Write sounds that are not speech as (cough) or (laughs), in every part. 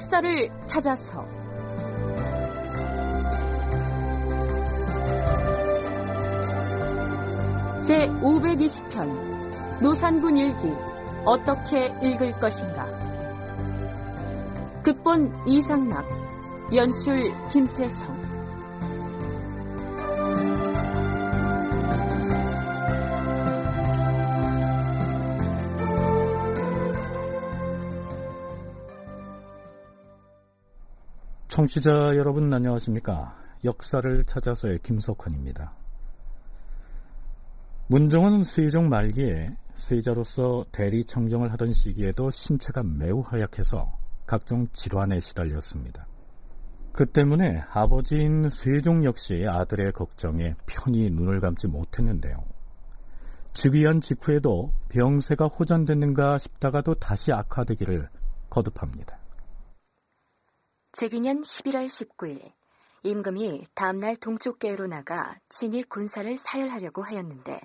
역사를 찾아서. 제 520편 노산군 일기 어떻게 읽을 것인가? 극본 이상락 연출 김태성 청취자 여러분 안녕하십니까? 역사를 찾아서의 김석환입니다. 문종은 세종 말기에 세자로서 대리 청정을 하던 시기에도 신체가 매우 허약해서 각종 질환에 시달렸습니다. 그 때문에 아버지인 세종 역시 아들의 걱정에 편히 눈을 감지 못했는데요. 즉위한 직후에도 병세가 호전됐는가 싶다가도 다시 악화되기를 거듭합니다. 제기년 11월 19일 임금이 다음날 동쪽계로 나가 친히 군사를 사열하려고 하였는데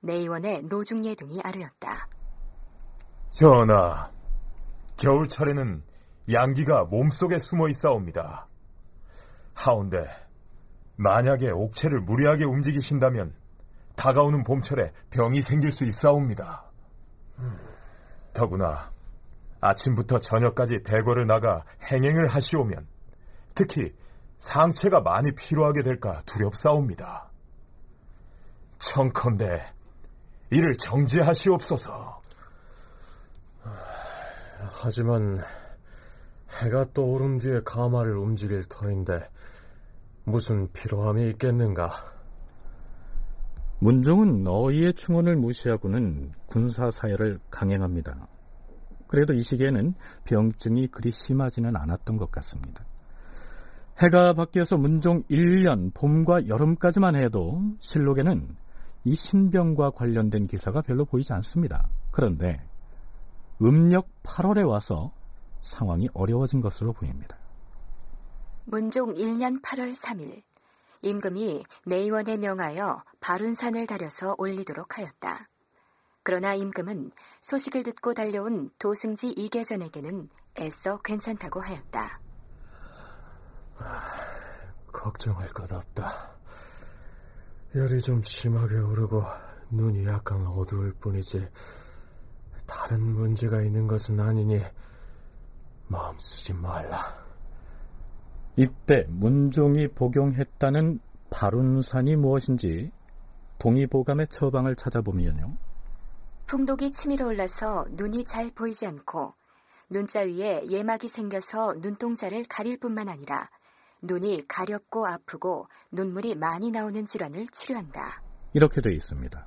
내의원의 노중예 등이 아뢰었다. 전하, 겨울철에는 양기가 몸속에 숨어 있사옵니다. 하운데 만약에 옥체를 무리하게 움직이신다면 다가오는 봄철에 병이 생길 수 있사옵니다. 더구나 아침부터 저녁까지 대궐을 나가 행행을 하시오면 특히 상체가 많이 필요하게 될까 두렵사옵니다. 청컨대 이를 정지하시옵소서. 하지만 해가 떠오른 뒤에 가마를 움직일 터인데 무슨 필요함이 있겠는가? 문종은 어이의 충언을 무시하고는 군사 사열을 강행합니다. 그래도 이 시기에는 병증이 그리 심하지는 않았던 것 같습니다. 해가 바뀌어서 문종 1년 봄과 여름까지만 해도 실록에는 이 신병과 관련된 기사가 별로 보이지 않습니다. 그런데 음력 8월에 와서 상황이 어려워진 것으로 보입니다. 문종 1년 8월 3일 임금이 내의원에 명하여 바룬산을 다려서 올리도록 하였다. 그러나 임금은 소식을 듣고 달려온 도승지 이계전에게는 애써 괜찮다고 하였다. 걱정할 것 없다. 열이 좀 심하게 오르고 눈이 약간 어두울 뿐이지 다른 문제가 있는 것은 아니니 마음 쓰지 말라. 이때 문종이 복용했다는 바룬산이 무엇인지 동의보감의 처방을 찾아보면요. 풍독이 치밀어 올라서 눈이 잘 보이지 않고 눈자 위에 예막이 생겨서 눈동자를 가릴 뿐만 아니라 눈이 가렵고 아프고 눈물이 많이 나오는 질환을 치료한다. 이렇게 되어 있습니다.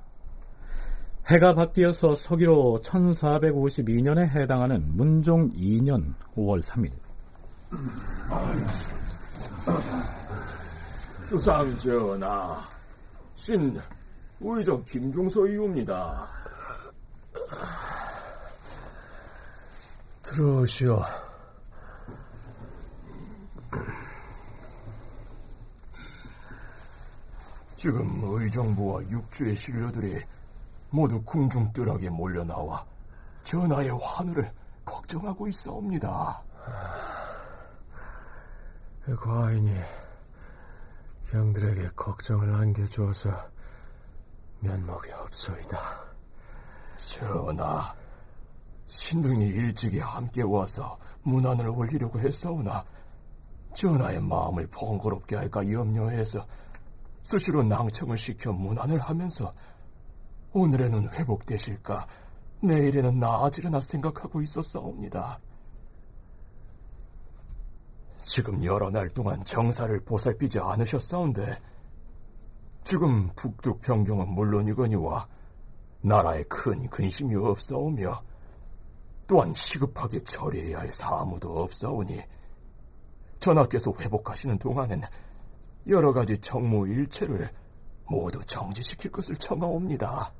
해가 바뀌어서 서기로 1452년에 해당하는 문종 2년 5월 3일. 주상 전하, 신 의정 김종서이옵니다. 들어오시오. 지금 의정부와 육주의 신료들이 모두 궁중뜰하게 몰려 나와 전하의 환우를 걱정하고 있사옵니다. 과인이 형들에게 걱정을 안겨주어서 면목이 없소이다. 전하, 신등이 일찍이 함께 와서 문안을 올리려고 했사오나 전하의 마음을 번거롭게 할까 염려해서 수시로 낭청을 시켜 문안을 하면서 오늘에는 회복되실까 내일에는 나아지려나 생각하고 있었사옵니다. 지금 여러 날 동안 정사를 보살피지 않으셨사온데 지금 북쪽 변경은 물론이거니와 나라에 큰 근심이 없사오며 또한 시급하게 처리해야 할 사무도 없사오니 전하께서 회복하시는 동안엔 여러 가지 정무 일체를 모두 정지시킬 것을 청하옵니다.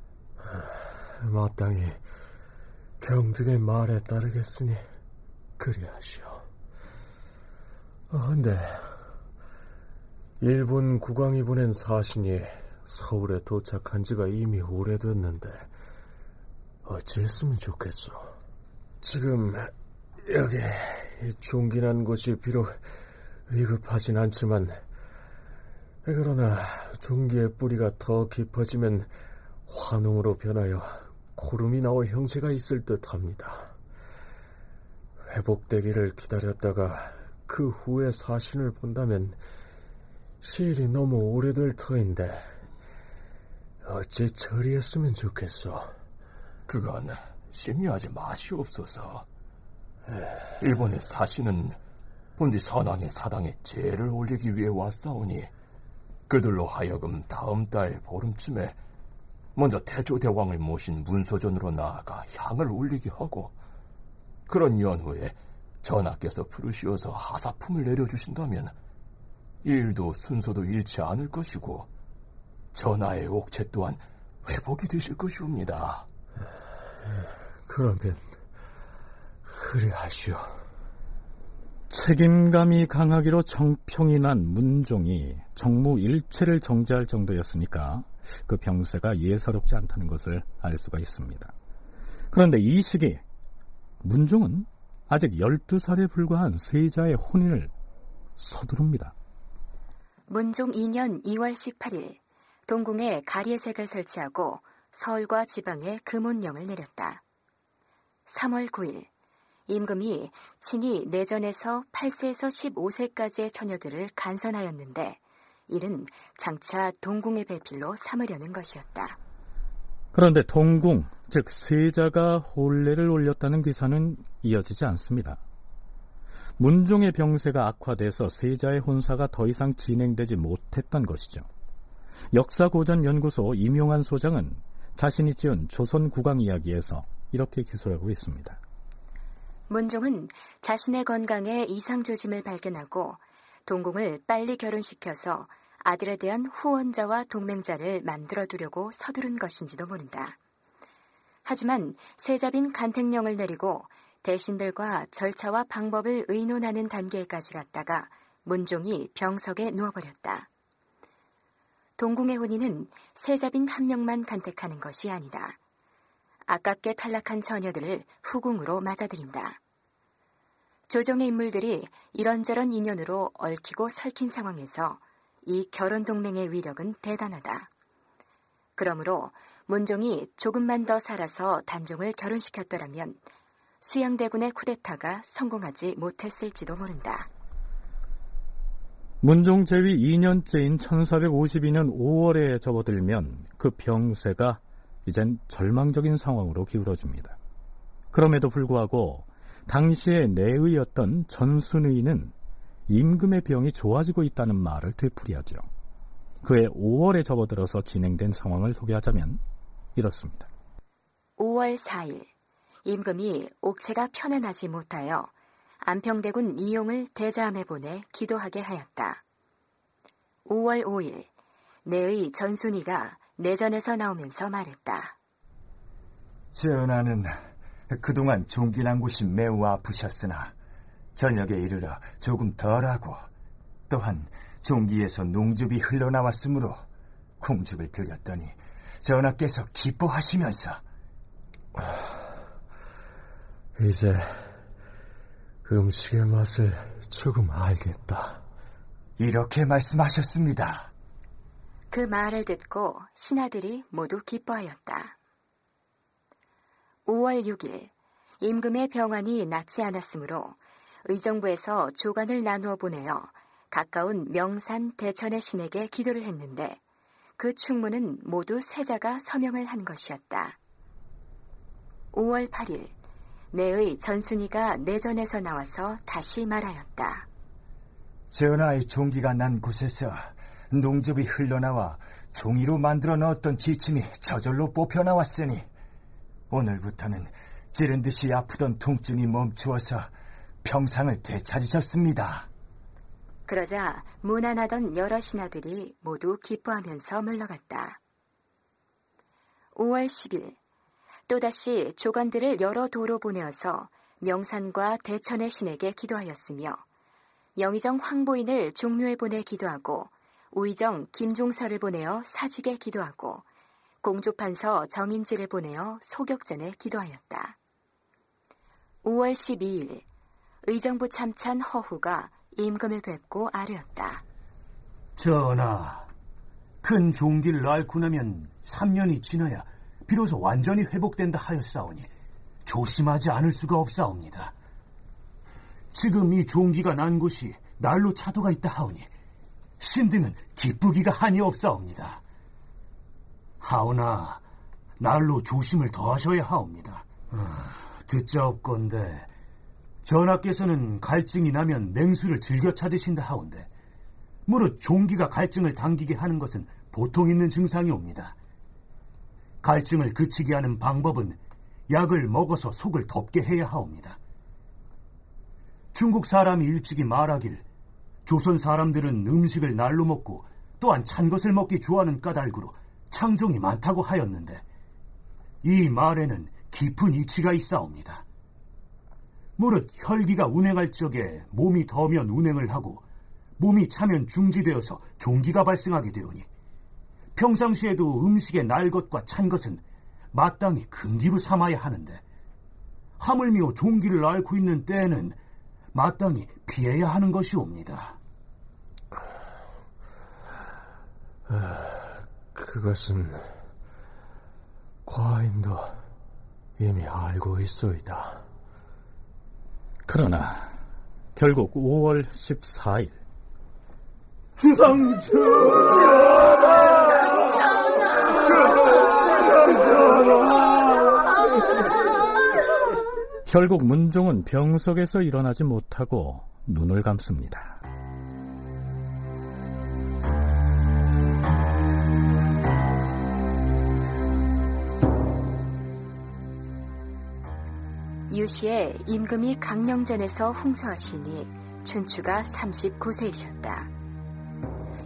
마땅히 경등의 말에 따르겠으니 그리하시오. 근데 일본 국왕이 보낸 사신이 서울에 도착한 지가 이미 오래됐는데 어찌했으면 좋겠소. 지금 여기 종긴한 곳이 비록 위급하진 않지만 그러나 종기의 뿌리가 더 깊어지면 환웅으로 변하여 고름이 나올 형세가 있을 듯합니다. 회복되기를 기다렸다가 그 후에 사신을 본다면 시일이 너무 오래될 터인데 어찌 처리했으면 좋겠소. 그건 심리하지 마시옵소서. 일본의 사신은 본디 선왕의 사당에 제를 올리기 위해 왔사오니 그들로 하여금 다음 달 보름쯤에 먼저 태조대왕을 모신 문소전으로 나아가 향을 올리게 하고 그런 연후에 전하께서 부르시어서 하사품을 내려주신다면 일도 순서도 잃지 않을 것이고 전하의 옥체 또한 회복이 되실 것이옵니다. 그러면 그리하시오. 책임감이 강하기로 정평이 난 문종이 정무 일체를 정지할 정도였으니까 그 병세가 예사롭지 않다는 것을 알 수가 있습니다. 그런데 이 시기 문종은 아직 12살에 불과한 세자의 혼인을 서두릅니다. 문종 2년 2월 18일 동궁에 가리의색을 설치하고 서울과 지방에 금운령을 내렸다. 3월 9일 임금이 친히 내전에서 8세에서 15세까지의 처녀들을 간선하였는데 이는 장차 동궁의 배필로 삼으려는 것이었다. 그런데 동궁, 즉 세자가 혼례를 올렸다는 기사는 이어지지 않습니다. 문종의 병세가 악화돼서 세자의 혼사가 더 이상 진행되지 못했던 것이죠. 역사고전연구소 임용환 소장은 자신이 지은 조선 국왕 이야기에서 이렇게 기술하고 있습니다. 문종은 자신의 건강에 이상 조짐을 발견하고 동궁을 빨리 결혼시켜서 아들에 대한 후원자와 동맹자를 만들어 두려고 서두른 것인지도 모른다. 하지만 세자빈 간택령을 내리고 대신들과 절차와 방법을 의논하는 단계까지 갔다가 문종이 병석에 누워버렸다. 동궁의 혼인은 세자빈 한 명만 간택하는 것이 아니다. 아깝게 탈락한 처녀들을 후궁으로 맞아들인다. 조정의 인물들이 이런저런 인연으로 얽히고 설킨 상황에서 이 결혼 동맹의 위력은 대단하다. 그러므로 문종이 조금만 더 살아서 단종을 결혼시켰더라면 수양대군의 쿠데타가 성공하지 못했을지도 모른다. 문종 제위 2년째인 1452년 5월에 접어들면 그 병세가 이젠 절망적인 상황으로 기울어집니다. 그럼에도 불구하고 당시의 내의였던 전순의는 임금의 병이 좋아지고 있다는 말을 되풀이하죠. 그해 5월에 접어들어서 진행된 상황을 소개하자면 이렇습니다. 5월 4일 임금이 옥체가 편안하지 못하여 안평대군 이용을 대자함에 보내 기도하게 하였다. 5월 5일 내의 전순이가 내전에서 나오면서 말했다. 전하는 그동안 종기난 곳이 매우 아프셨으나 저녁에 이르러 조금 덜하고 또한 종기에서 농즙이 흘러나왔으므로 공죽을 드렸더니 전하께서 기뻐하시면서 이제 음식의 맛을 조금 알겠다. 이렇게 말씀하셨습니다. 그 말을 듣고 신하들이 모두 기뻐하였다. 5월 6일 임금의 병환이 낫지 않았으므로 의정부에서 조간을 나누어 보내어 가까운 명산 대천의 신에게 기도를 했는데 그 충문은 모두 세자가 서명을 한 것이었다. 5월 8일 내의 전순이가 내전에서 나와서 다시 말하였다. 전하의 종기가 난 곳에서 농즙이 흘러나와 종이로 만들어 넣었던 지침이 저절로 뽑혀 나왔으니 오늘부터는 찌른 듯이 아프던 통증이 멈추어서 평상을 되찾으셨습니다. 그러자 무난하던 여러 신하들이 모두 기뻐하면서 물러갔다. 5월 10일 또다시 조관들을 여러 도로 보내어서 명산과 대천의 신에게 기도하였으며 영의정 황보인을 종묘에 보내 기도하고 우의정 김종서를 보내어 사직에 기도하고 공조판서 정인지를 보내어 소격전에 기도하였다. 5월 12일 의정부 참찬 허후가 임금을 뵙고 아뢰었다. 전하, 큰 종기를 앓고 나면 3년이 지나야 비로소 완전히 회복된다 하였사오니 조심하지 않을 수가 없사옵니다. 지금 이 종기가 난 곳이 날로 차도가 있다 하오니 신등은 기쁘기가 한이 없사옵니다. 하오나 날로 조심을 더하셔야 하옵니다. 아, 듣자옵건데 전하께서는 갈증이 나면 냉수를 즐겨 찾으신다 하온데 무릇 종기가 갈증을 당기게 하는 것은 보통 있는 증상이 옵니다. 갈증을 그치게 하는 방법은 약을 먹어서 속을 덮게 해야 하옵니다. 중국 사람이 일찍이 말하길 조선 사람들은 음식을 날로 먹고 또한 찬 것을 먹기 좋아하는 까닭으로 창종이 많다고 하였는데 이 말에는 깊은 이치가 있사옵니다. 무릇 혈기가 운행할 적에 몸이 더면 운행을 하고 몸이 차면 중지되어서 종기가 발생하게 되오니 평상시에도 음식의 날 것과 찬 것은 마땅히 금기로 삼아야 하는데 하물며 종기를 앓고 있는 때에는 마땅히 피해야 하는 것이옵니다. 그것은 과인도 이미 알고 있소이다. 그러나 결국 5월 14일 주상 결국 문종은 병석에서 일어나지 못하고 눈을 감습니다. 유시에 임금이 강령전에서 홍서하시니 춘추가 39세이셨다.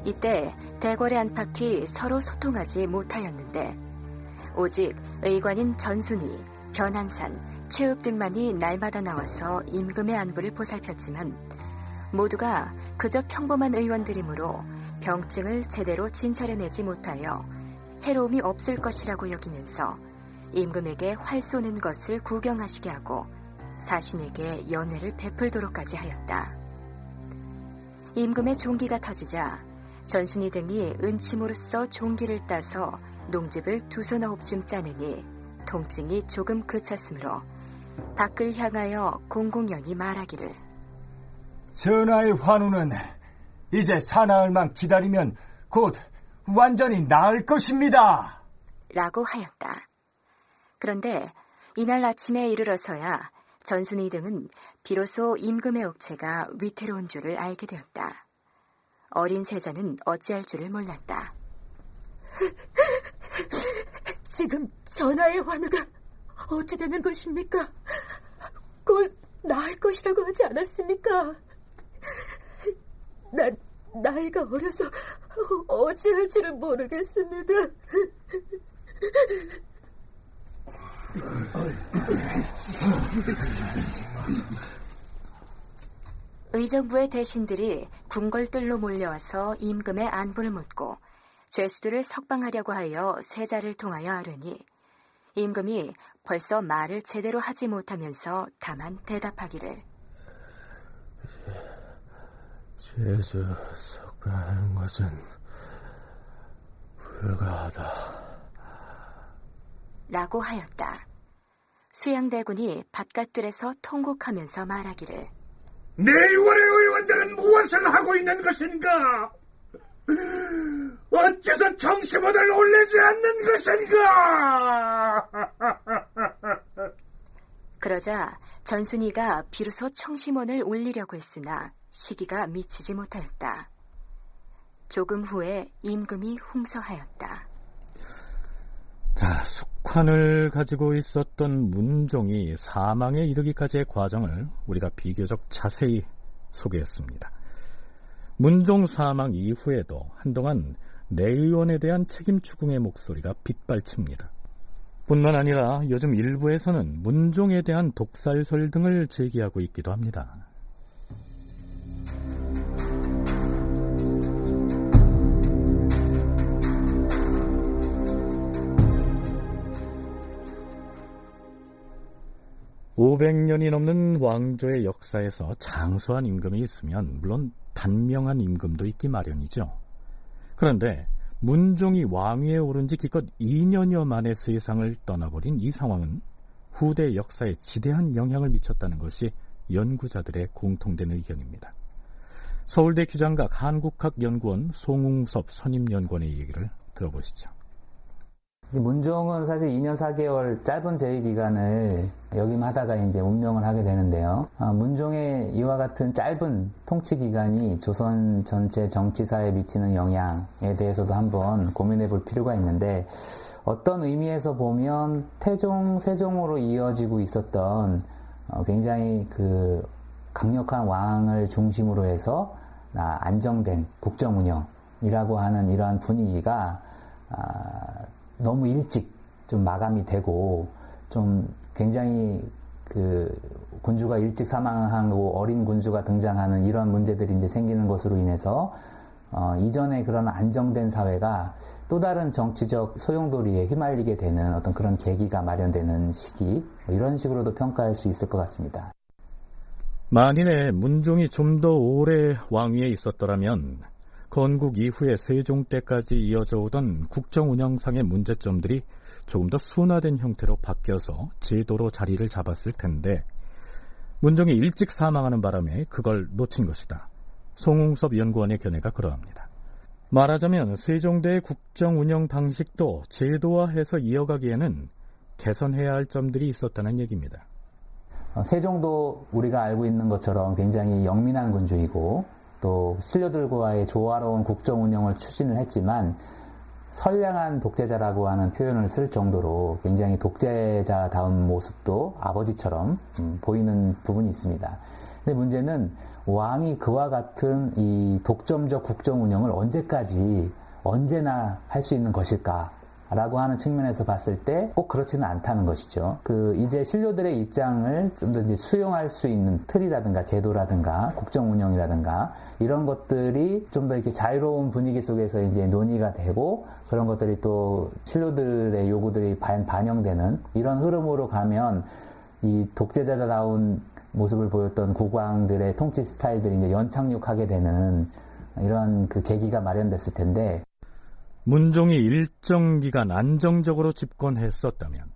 이때 대궐의 안팎이 서로 소통하지 못하였는데 오직 의관인 전순이, 변한산, 최읍 등만이 날마다 나와서 임금의 안부를 보살폈지만 모두가 그저 평범한 의원들이므로 병증을 제대로 진찰해내지 못하여 해로움이 없을 것이라고 여기면서 임금에게 활 쏘는 것을 구경하시게 하고 사신에게 연회를 베풀도록까지 하였다. 임금의 종기가 터지자 전순이 등이 은침으로써 종기를 따서 농집을 두손 아홉쯤 짜느니 통증이 조금 그쳤으므로 밖을 향하여 공공연히 말하기를 전하의 환우는 이제 사나흘만 기다리면 곧 완전히 나을 것입니다. 라고 하였다. 그런데 이날 아침에 이르러서야 전순이 등은 비로소 임금의 옥체가 위태로운 줄을 알게 되었다. 어린 세자는 어찌할 줄을 몰랐다. 지금 전하의 환우가 어찌 되는 것입니까? 곧 나을 것이라고 하지 않았습니까? 난 나이가 어려서 어찌할 줄을 모르겠습니다. 의정부의 대신들이 궁궐들로 몰려와서 임금의 안부를 묻고 죄수들을 석방하려고 하여 세자를 통하여 아뢰니 임금이 벌써 말을 제대로 하지 못하면서 다만 대답하기를 죄수 석방하는 것은 불가하다. 라고 하였다. 수양대군이 바깥들에서 통곡하면서 말하기를 내의원의 의원들은 무엇을 하고 있는 것인가? 어째서 정시문을 올리지 않는 것인가? 그러자 전순이가 비로소 청심원을 올리려고 했으나 시기가 미치지 못하였다. 조금 후에 임금이 홍서하였다. 자, 숙환을 가지고 있었던 문종이 사망에 이르기까지의 과정을 우리가 비교적 자세히 소개했습니다. 문종 사망 이후에도 한동안 내 의원에 대한 책임 추궁의 목소리가 빗발칩니다. 뿐만 아니라 요즘 일부에서는 문종에 대한 독살설 등을 제기하고 있기도 합니다. 500년이 넘는 왕조의 역사에서 장수한 임금이 있으면 물론 단명한 임금도 있기 마련이죠. 그런데 문종이 왕위에 오른 지 기껏 2년여 만에 세상을 떠나버린 이 상황은 후대 역사에 지대한 영향을 미쳤다는 것이 연구자들의 공통된 의견입니다. 서울대 규장각 한국학연구원 송웅섭 선임연구원의 얘기를 들어보시죠. 문종은 사실 2년 4개월 짧은 재위 기간을 역임하다가 이제 운명을 하게 되는데요. 아, 문종의 이와 같은 짧은 통치 기간이 조선 전체 정치사에 미치는 영향에 대해서도 한번 고민해 볼 필요가 있는데 어떤 의미에서 보면 태종, 세종으로 이어지고 있었던 어, 굉장히 그 강력한 왕을 중심으로 해서 안정된 국정 운영이라고 하는 이러한 분위기가 아, 너무 일찍 좀 마감이 되고 좀 굉장히 그 군주가 일찍 사망하고 어린 군주가 등장하는 이런 문제들이 이제 생기는 것으로 인해서 어, 이전에 그런 안정된 사회가 또 다른 정치적 소용돌이에 휘말리게 되는 어떤 그런 계기가 마련되는 시기 뭐 이런 식으로도 평가할 수 있을 것 같습니다. 만일에 문종이 좀 더 오래 왕위에 있었더라면 건국 이후에 세종 때까지 이어져 오던 국정 운영상의 문제점들이 조금 더 순화된 형태로 바뀌어서 제도로 자리를 잡았을 텐데 문종이 일찍 사망하는 바람에 그걸 놓친 것이다. 송웅섭 연구원의 견해가 그러합니다. 말하자면 세종대의 국정 운영 방식도 제도화해서 이어가기에는 개선해야 할 점들이 있었다는 얘기입니다. 어, 세종도 우리가 알고 있는 것처럼 굉장히 영민한 군주이고 또 신료들과의 조화로운 국정 운영을 추진을 했지만 선량한 독재자라고 하는 표현을 쓸 정도로 굉장히 독재자다운 모습도 아버지처럼 음, 보이는 부분이 있습니다. 근데 문제는 왕이 그와 같은 이 독점적 국정 운영을 언제까지 언제나 할 수 있는 것일까? 라고 하는 측면에서 봤을 때 꼭 그렇지는 않다는 것이죠. 그 이제 신료들의 입장을 좀 더 수용할 수 있는 틀이라든가 제도라든가 국정 운영이라든가 이런 것들이 좀 더 이렇게 자유로운 분위기 속에서 이제 논의가 되고 그런 것들이 또 신료들의 요구들이 반영되는 이런 흐름으로 가면 이 독재자다운 모습을 보였던 국왕들의 통치 스타일들이 이제 연착륙하게 되는 이런 그 계기가 마련됐을 텐데 문종이 일정 기간 안정적으로 집권했었다면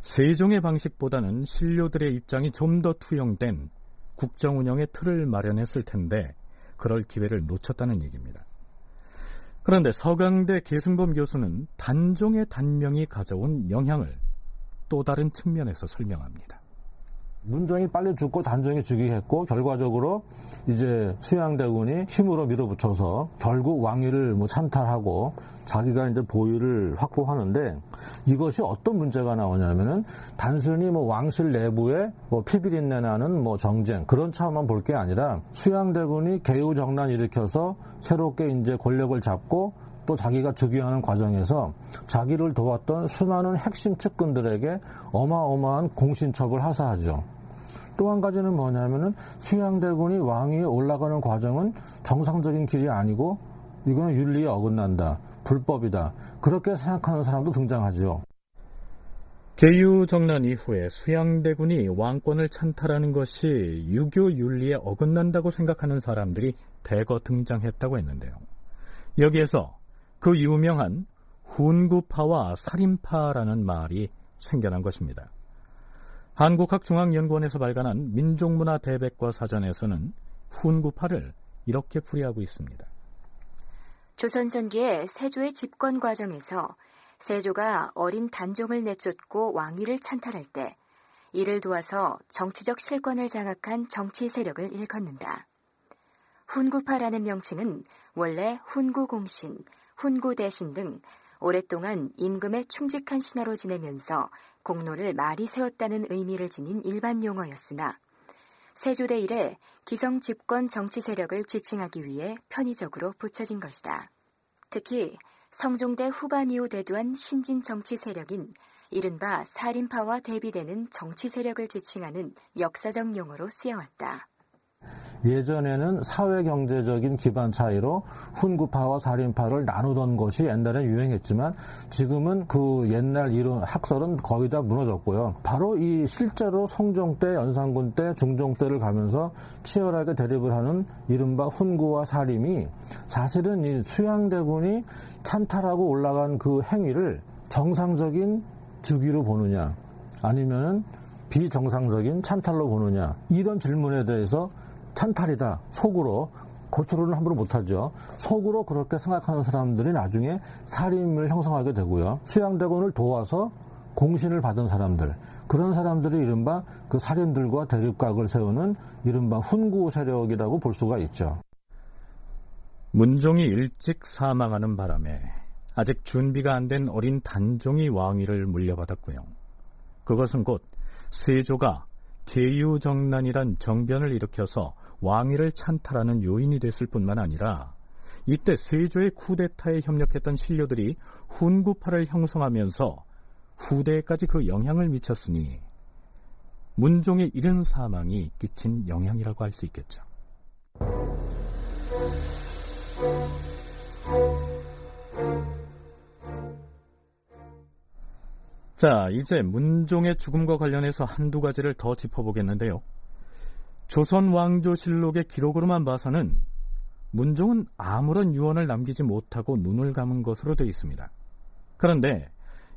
세종의 방식보다는 신료들의 입장이 좀 더 투영된 국정 운영의 틀을 마련했을 텐데 그럴 기회를 놓쳤다는 얘기입니다. 그런데 서강대 계승범 교수는 단종의 단명이 가져온 영향을 또 다른 측면에서 설명합니다. 문종이 빨리 죽고 단종이 즉위 했고 결과적으로 이제 수양대군이 힘으로 밀어붙여서 결국 왕위를 뭐 찬탈하고 자기가 이제 보위를 확보하는데 이것이 어떤 문제가 나오냐면은 단순히 뭐 왕실 내부에 뭐 피비린내 나는 뭐 정쟁 그런 차원만 볼 게 아니라 수양대군이 개우정난 일으켜서 새롭게 이제 권력을 잡고 또 자기가 즉위하는 과정에서 자기를 도왔던 수많은 핵심 측근들에게 어마어마한 공신첩을 하사하죠. 또 한 가지는 뭐냐면은 수양대군이 왕위에 올라가는 과정은 정상적인 길이 아니고 이거는 윤리에 어긋난다. 불법이다. 그렇게 생각하는 사람도 등장하죠. 개유정난 이후에 수양대군이 왕권을 찬탈하는 것이 유교 윤리에 어긋난다고 생각하는 사람들이 대거 등장했다고 했는데요. 여기에서 그 유명한 훈구파와 살인파라는 말이 생겨난 것입니다. 한국학중앙연구원에서 발간한 민족문화 대백과 사전에서는 훈구파를 이렇게 풀이하고 있습니다. 조선 전기의 세조의 집권 과정에서 세조가 어린 단종을 내쫓고 왕위를 찬탈할 때 이를 도와서 정치적 실권을 장악한 정치 세력을 일컫는다. 훈구파라는 명칭은 원래 훈구공신, 훈구대신 등 오랫동안 임금에 충직한 신하로 지내면서 공로를 많이 세웠다는 의미를 지닌 일반 용어였으나 세조대 이래 기성 집권 정치 세력을 지칭하기 위해 편의적으로 붙여진 것이다. 특히 성종대 후반 이후 대두한 신진 정치 세력인 이른바 살인파와 대비되는 정치 세력을 지칭하는 역사적 용어로 쓰여왔다. 예전에는 사회 경제적인 기반 차이로 훈구파와 살인파를 나누던 것이 옛날에 유행했지만 지금은 그 옛날 이론 학설은 거의 다 무너졌고요. 바로 이 실제로 성종 때, 연산군 때, 중종 때를 가면서 치열하게 대립을 하는 이른바 훈구와 살인이 사실은 이 수양대군이 찬탈하고 올라간 그 행위를 정상적인 주기로 보느냐 아니면은 비정상적인 찬탈로 보느냐 이런 질문에 대해서 찬탈이다. 속으로 겉으로는 함부로 못하죠. 속으로 그렇게 생각하는 사람들이 나중에 살인을 형성하게 되고요. 수양대군을 도와서 공신을 받은 사람들, 그런 사람들이 이른바 그 살인들과 대립각을 세우는 이른바 훈구 세력이라고 볼 수가 있죠. 문종이 일찍 사망하는 바람에 아직 준비가 안 된 어린 단종이 왕위를 물려받았고요. 그것은 곧 세조가 계유정난이란 정변을 일으켜서 왕위를 찬탈하는 요인이 됐을 뿐만 아니라 이때 세조의 쿠데타에 협력했던 신료들이 훈구파를 형성하면서 후대에까지 그 영향을 미쳤으니 문종의 이른 사망이 끼친 영향이라고 할 수 있겠죠. 자, 이제 문종의 죽음과 관련해서 한두 가지를 더 짚어보겠는데요. 조선 왕조실록의 기록으로만 봐서는 문종은 아무런 유언을 남기지 못하고 눈을 감은 것으로 되어 있습니다. 그런데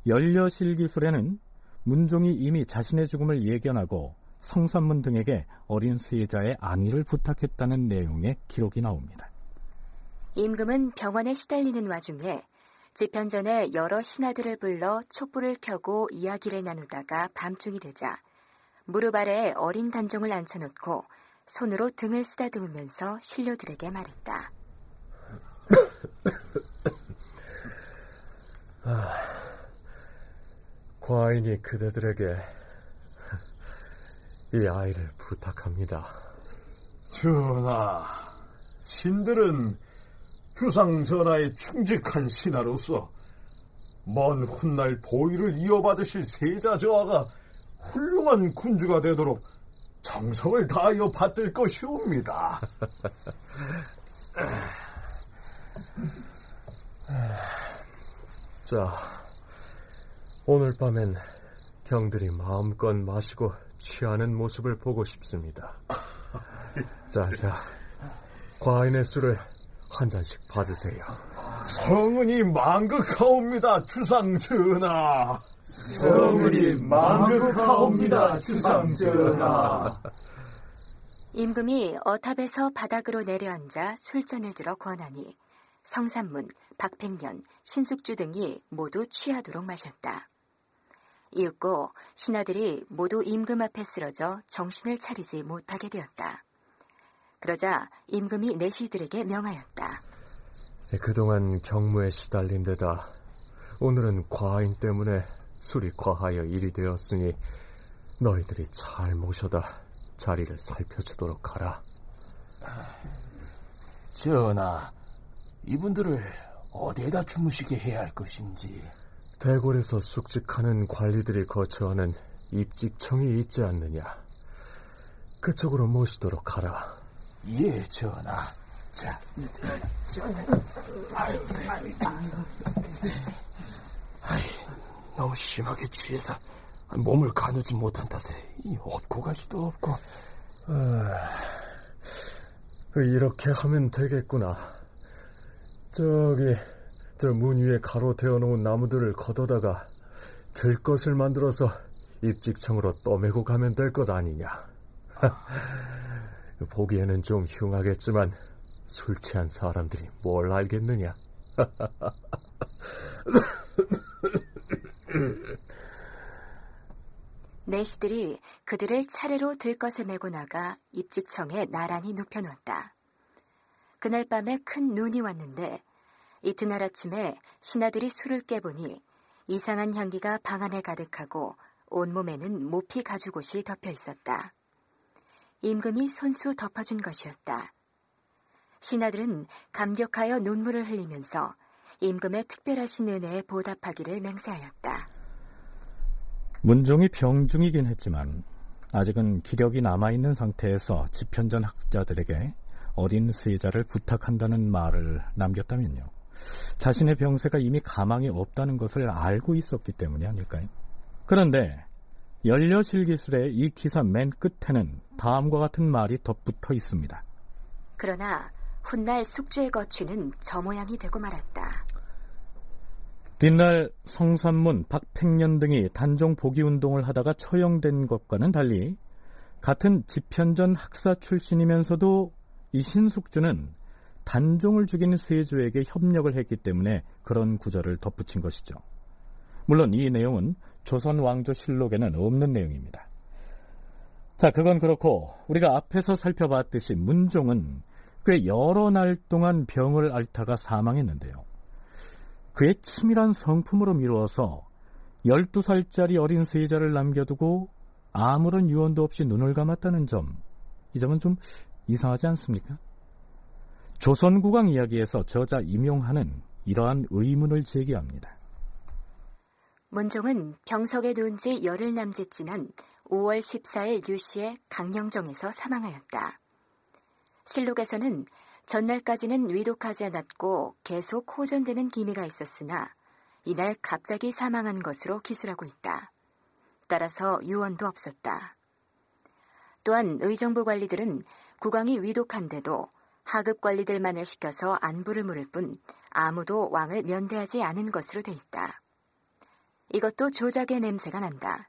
연려실 기술에는 문종이 이미 자신의 죽음을 예견하고 성산문 등에게 어린 세자의 안위를 부탁했다는 내용의 기록이 나옵니다. 임금은 병원에 시달리는 와중에 집현 전에 여러 신하들을 불러 촛불을 켜고 이야기를 나누다가 밤중이 되자 무릎 아래에 어린 단종을 앉혀놓고 손으로 등을 쓰다듬으면서 신료들에게 말했다. 아, 과인이 그대들에게 이 아이를 부탁합니다. 전하, 신들은 주상 전하의 충직한 신하로서 먼 훗날 보위를 이어받으실 세자 저하가 훌륭한 군주가 되도록 정성을 다하여 받들 것이옵니다. (laughs) 자, 오늘 밤엔 경들이 마음껏 마시고 취하는 모습을 보고 싶습니다. (laughs) 자, 자, 과인의 술을 한 잔씩 받으세요. 성은이 망극하옵니다, 주상 전하. 성은이 망극하옵니다, 주상 전하. 임금이 어탑에서 바닥으로 내려앉아 술잔을 들어 권하니 성산문, 박팽년, 신숙주 등이 모두 취하도록 마셨다. 이윽고 신하들이 모두 임금 앞에 쓰러져 정신을 차리지 못하게 되었다. 그러자 임금이 내시들에게 명하였다. 그동안 경무에 시달린 데다 오늘은 과인 때문에 술이 과하여 일이 되었으니 너희들이 잘 모셔다 자리를 살펴주도록 하라. 전하, 이분들을 어디에다 주무시게 해야 할 것인지. 대궐에서 숙직하는 관리들이 거처하는 입직청이 있지 않느냐. 그쪽으로 모시도록 하라. 예, 전하. 자, 아이, 너무 심하게 취해서 몸을 가누지 못한 탓에 업고 갈 수도 없고. 아, 이렇게 하면 되겠구나. 저기 저 문 위에 가로 대어놓은 나무들을 걷어다가 들 것을 만들어서 입직청으로 떠매고 가면 될 것 아니냐. (laughs) 보기에는 좀 흉하겠지만 술 취한 사람들이 뭘 알겠느냐. 내시들이 그들을 차례로 들것에 메고 나가 입직청에 나란히 눕혀놓았다. 그날 밤에 큰 눈이 왔는데 이튿날 아침에 신하들이 술을 깨보니 이상한 향기가 방 안에 가득하고 온몸에는 모피 가죽옷이 덮여 있었다. 임금이 손수 덮어준 것이었다. 신하들은 감격하여 눈물을 흘리면서 임금의 특별하신 은혜에 보답하기를 맹세하였다. 문종이 병중이긴 했지만 아직은 기력이 남아있는 상태에서 집현전 학자들에게 어린 수혜자를 부탁한다는 말을 남겼다면요. 자신의 병세가 이미 가망이 없다는 것을 알고 있었기 때문이 아닐까요? 그런데 연려실 기술의 이 기사 맨 끝에는 다음과 같은 말이 덧붙어 있습니다. 그러나 훗날 숙주의 거취는 저 모양이 되고 말았다. 뒷날 성산문, 박팽년 등이 단종 복위 운동을 하다가 처형된 것과는 달리 같은 집현전 학사 출신이면서도 이 신숙주는 단종을 죽인 세조에게 협력을 했기 때문에 그런 구절을 덧붙인 것이죠. 물론 이 내용은 조선 왕조 실록에는 없는 내용입니다. 자, 그건 그렇고 우리가 앞에서 살펴봤듯이 문종은 꽤 여러 날 동안 병을 앓다가 사망했는데요. 그의 치밀한 성품으로 미루어서 12살짜리 어린 세자를 남겨두고 아무런 유언도 없이 눈을 감았다는 점, 이 점은 좀 이상하지 않습니까? 조선국왕 이야기에서 저자 임용하는 이러한 의문을 제기합니다. 문종은 병석에 누운 지 열흘 남짓 지난 5월 14일 유시에 강령정에서 사망하였다. 실록에서는 전날까지는 위독하지 않았고 계속 호전되는 기미가 있었으나 이날 갑자기 사망한 것으로 기술하고 있다. 따라서 유언도 없었다. 또한 의정부 관리들은 국왕이 위독한데도 하급 관리들만을 시켜서 안부를 물을 뿐 아무도 왕을 면대하지 않은 것으로 돼 있다. 이것도 조작의 냄새가 난다.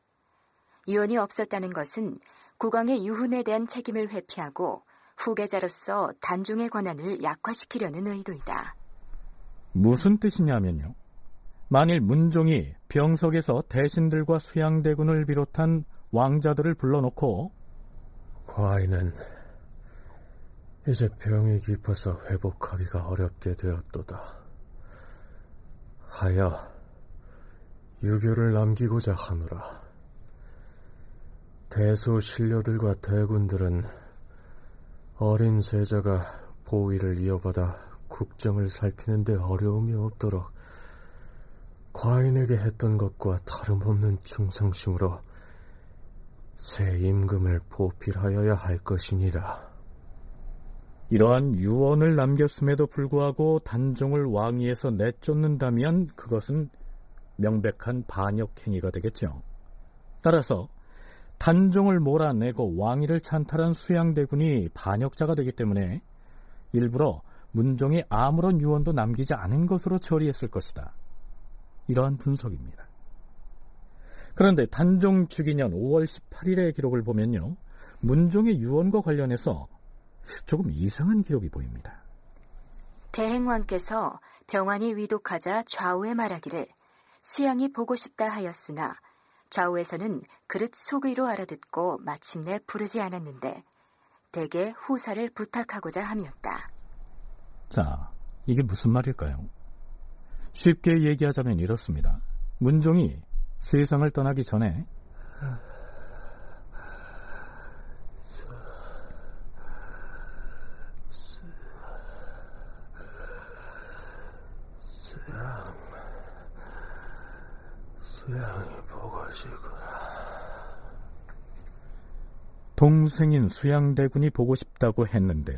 유언이 없었다는 것은 국왕의 유훈에 대한 책임을 회피하고 후계자로서 단종의 권한을 약화시키려는 의도이다. 무슨 뜻이냐면요. 만일 문종이 병석에서 대신들과 수양대군을 비롯한 왕자들을 불러놓고 과인은 이제 병이 깊어서 회복하기가 어렵게 되었도다. 하여 유교를 남기고자 하노라. 대소 신료들과 대군들은 어린 세자가 보위를 이어받아 국정을 살피는데 어려움이 없도록 과인에게 했던 것과 다름없는 충성심으로 새 임금을 보필하여야 할 것이니라. 이러한 유언을 남겼음에도 불구하고 단종을 왕위에서 내쫓는다면 그것은 명백한 반역 행위가 되겠죠. 따라서 단종을 몰아내고 왕위를 찬탈한 수양대군이 반역자가 되기 때문에 일부러 문종이 아무런 유언도 남기지 않은 것으로 처리했을 것이다. 이러한 분석입니다. 그런데 단종 주기년 5월 18일의 기록을 보면요. 문종의 유언과 관련해서 조금 이상한 기록이 보입니다. 대행왕께서 병환이 위독하자 좌우에 말하기를 수양이 보고 싶다 하였으나 좌우에서는 그릇 속의로 알아듣고 마침내 부르지 않았는데 대개 후사를 부탁하고자 함이었다. 자, 이게 무슨 말일까요? 쉽게 얘기하자면 이렇습니다. 문종이 세상을 떠나기 전에 수양이 보고 싶구나. 동생인 수양대군이 보고 싶다고 했는데요.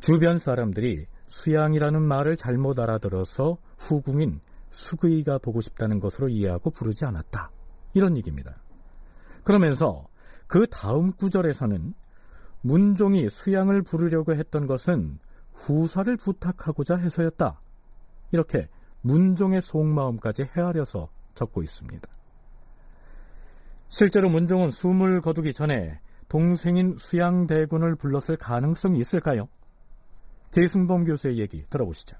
주변 사람들이 수양이라는 말을 잘못 알아들어서 후궁인 수의가 보고 싶다는 것으로 이해하고 부르지 않았다. 이런 얘기입니다. 그러면서 그 다음 구절에서는 문종이 수양을 부르려고 했던 것은 후사를 부탁하고자 해서였다. 이렇게 문종의 속마음까지 헤아려서 적고 있습니다. 실제로 문종은 숨을 거두기 전에 동생인 수양대군을 불렀을 가능성이 있을까요? 대승범 교수의 얘기 들어보시죠.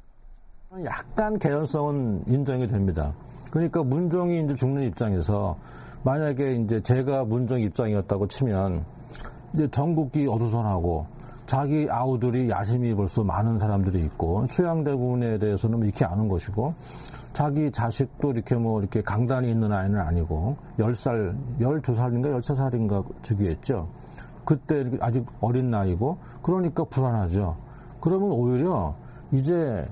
약간 개연성은 인정이 됩니다. 그러니까 문종이 이제 죽는 입장에서 만약에 이제 제가 문종 입장이었다고 치면 이제 전국이 어수선하고 자기 아우들이 야심이 벌써 많은 사람들이 있고 수양대군에 대해서는 뭐 익히 아는 것이고 자기 자식도 이렇게 뭐 이렇게 강단이 있는 아이는 아니고 10살, 12살인가 13살인가 저기했죠. 그때 아직 어린 나이고 그러니까 불안하죠. 그러면 오히려 이제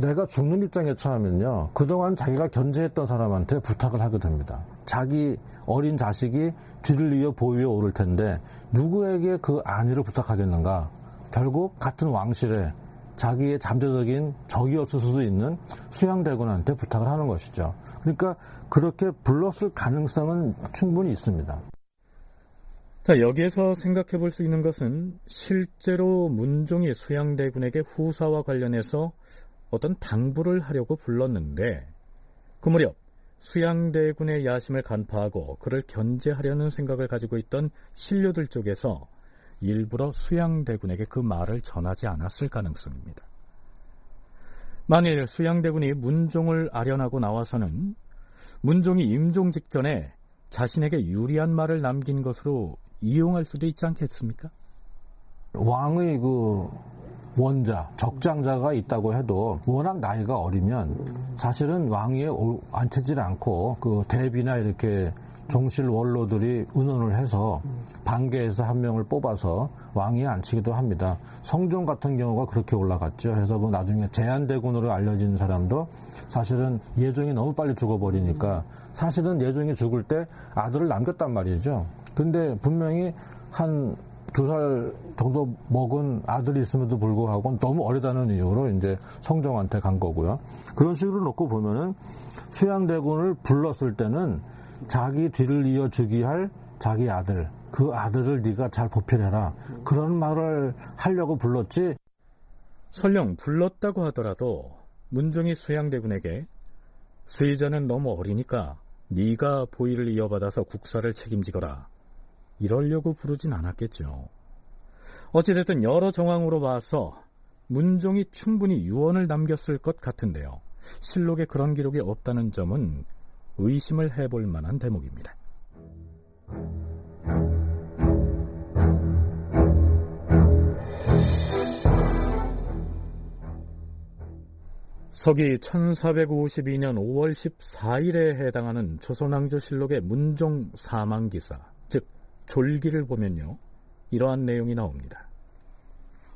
내가 죽는 입장에 처하면요. 그동안 자기가 견제했던 사람한테 부탁을 하게 됩니다. 자기 어린 자식이 뒤를 이어 보위에 오를 텐데 누구에게 그 안위를 부탁하겠는가? 결국 같은 왕실에 자기의 잠재적인 적이었을 수도 있는 수양대군한테 부탁을 하는 것이죠. 그러니까 그렇게 불렀을 가능성은 충분히 있습니다. 자, 여기에서 생각해 볼 수 있는 것은 실제로 문종이 수양대군에게 후사와 관련해서 어떤 당부를 하려고 불렀는데 그 무렵 수양대군의 야심을 간파하고 그를 견제하려는 생각을 가지고 있던 신료들 쪽에서 일부러 수양대군에게 그 말을 전하지 않았을 가능성입니다. 만일 수양대군이 문종을 아련하고 나와서는 문종이 임종 직전에 자신에게 유리한 말을 남긴 것으로 이용할 수도 있지 않겠습니까? 왕의 그 원자, 적장자가 있다고 해도 워낙 나이가 어리면 사실은 왕위에 앉히질 않고 그 대비나 이렇게 종실 원로들이 의논을 해서 반계에서 한 명을 뽑아서 왕위에 앉히기도 합니다. 성종 같은 경우가 그렇게 올라갔죠. 해서 그 나중에 제한대군으로 알려진 사람도 사실은 예종이 너무 빨리 죽어버리니까 사실은 예종이 죽을 때 아들을 남겼단 말이죠. 근데 분명히 한 두 살 정도 먹은 아들이 있음에도 불구하고 너무 어리다는 이유로 이제 성종한테 간 거고요. 그런 식으로 놓고 보면은 수양대군을 불렀을 때는 자기 뒤를 이어 주기 할 자기 아들, 그 아들을 네가 잘 보필해라. 그런 말을 하려고 불렀지. 설령 불렀다고 하더라도 문종이 수양대군에게 스이자는 너무 어리니까 네가 보위를 이어받아서 국사를 책임지거라. 이러려고 부르진 않았겠죠. 어찌됐든 여러 정황으로 봐서 문종이 충분히 유언을 남겼을 것 같은데요. 실록에 그런 기록이 없다는 점은 의심을 해볼 만한 대목입니다. 서기 1452년 5월 14일에 해당하는 조선왕조실록의 문종 사망기사, 즉 졸기를 보면요. 이러한 내용이 나옵니다.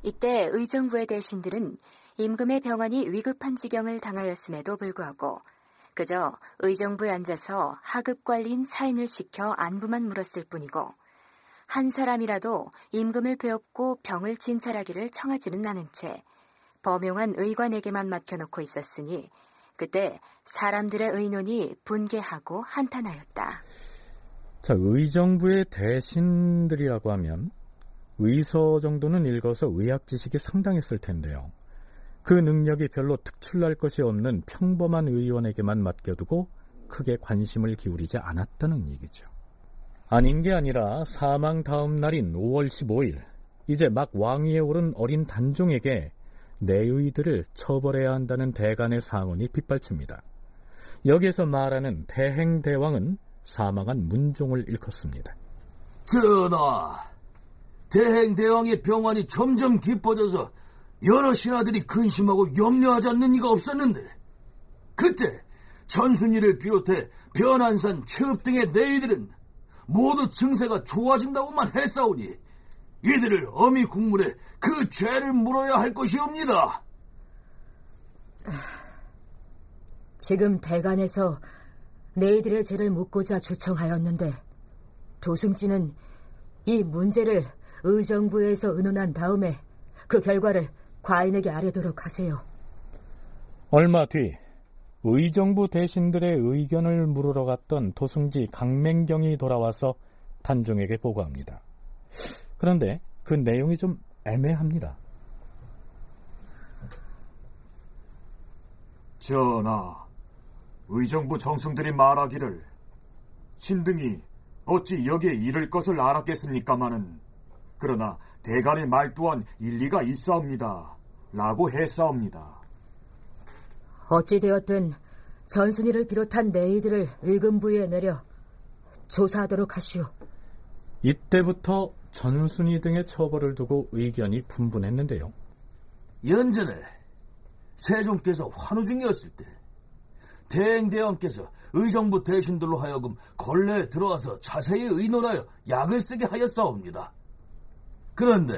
이때 의정부의 대신들은 임금의 병환이 위급한 지경을 당하였음에도 불구하고 그저 의정부에 앉아서 하급 관리인 사인을 시켜 안부만 물었을 뿐이고 한 사람이라도 임금을 배웠고 병을 진찰하기를 청하지는 않은 채 범용한 의관에게만 맡겨놓고 있었으니 그때 사람들의 의논이 분개하고 한탄하였다. 자, 의정부의 대신들이라고 하면 의서 정도는 읽어서 의학 지식이 상당했을 텐데요. 그 능력이 별로 특출날 것이 없는 평범한 의원에게만 맡겨두고 크게 관심을 기울이지 않았다는 얘기죠. 아닌 게 아니라 사망 다음 날인 5월 15일, 이제 막 왕위에 오른 어린 단종에게 내의들을 처벌해야 한다는 대간의 상언이 빗발칩니다. 여기에서 말하는 대행대왕은 사망한 문종을 일컫습니다. 전하, 대행대왕의 병환이 점점 깊어져서 여러 신하들이 근심하고 염려하지 않는 이가 없었는데 그때 전순이를 비롯해 변한산, 최읍 등의 내이들은 모두 증세가 좋아진다고만 했사오니 이들을 어미 국물에 그 죄를 물어야 할 것이옵니다. 지금 대관에서 내이들의 죄를 묻고자 주청하였는데 도승지는 이 문제를 의정부에서 의논한 다음에 그 결과를 과인에게 아뢰도록 하세요. 얼마 뒤 의정부 대신들의 의견을 물으러 갔던 도승지 강맹경이 돌아와서 단종에게 보고합니다. 그런데 그 내용이 좀 애매합니다. 전하, 의정부 정승들이 말하기를 신등이 어찌 여기에 이를 것을 알았겠습니까마는 그러나 대간의 말 또한 일리가 있사옵니다. 라고 했사옵니다. 어찌되었든 전순이를 비롯한 내이들을 의금부에 내려 조사하도록 하시오. 이때부터 전순이 등의 처벌을 두고 의견이 분분했는데요. 연전에 세종께서 환우 중이었을 때 대행대왕께서 의정부 대신들로 하여금 걸레에 들어와서 자세히 의논하여 약을 쓰게 하였사옵니다. 그런데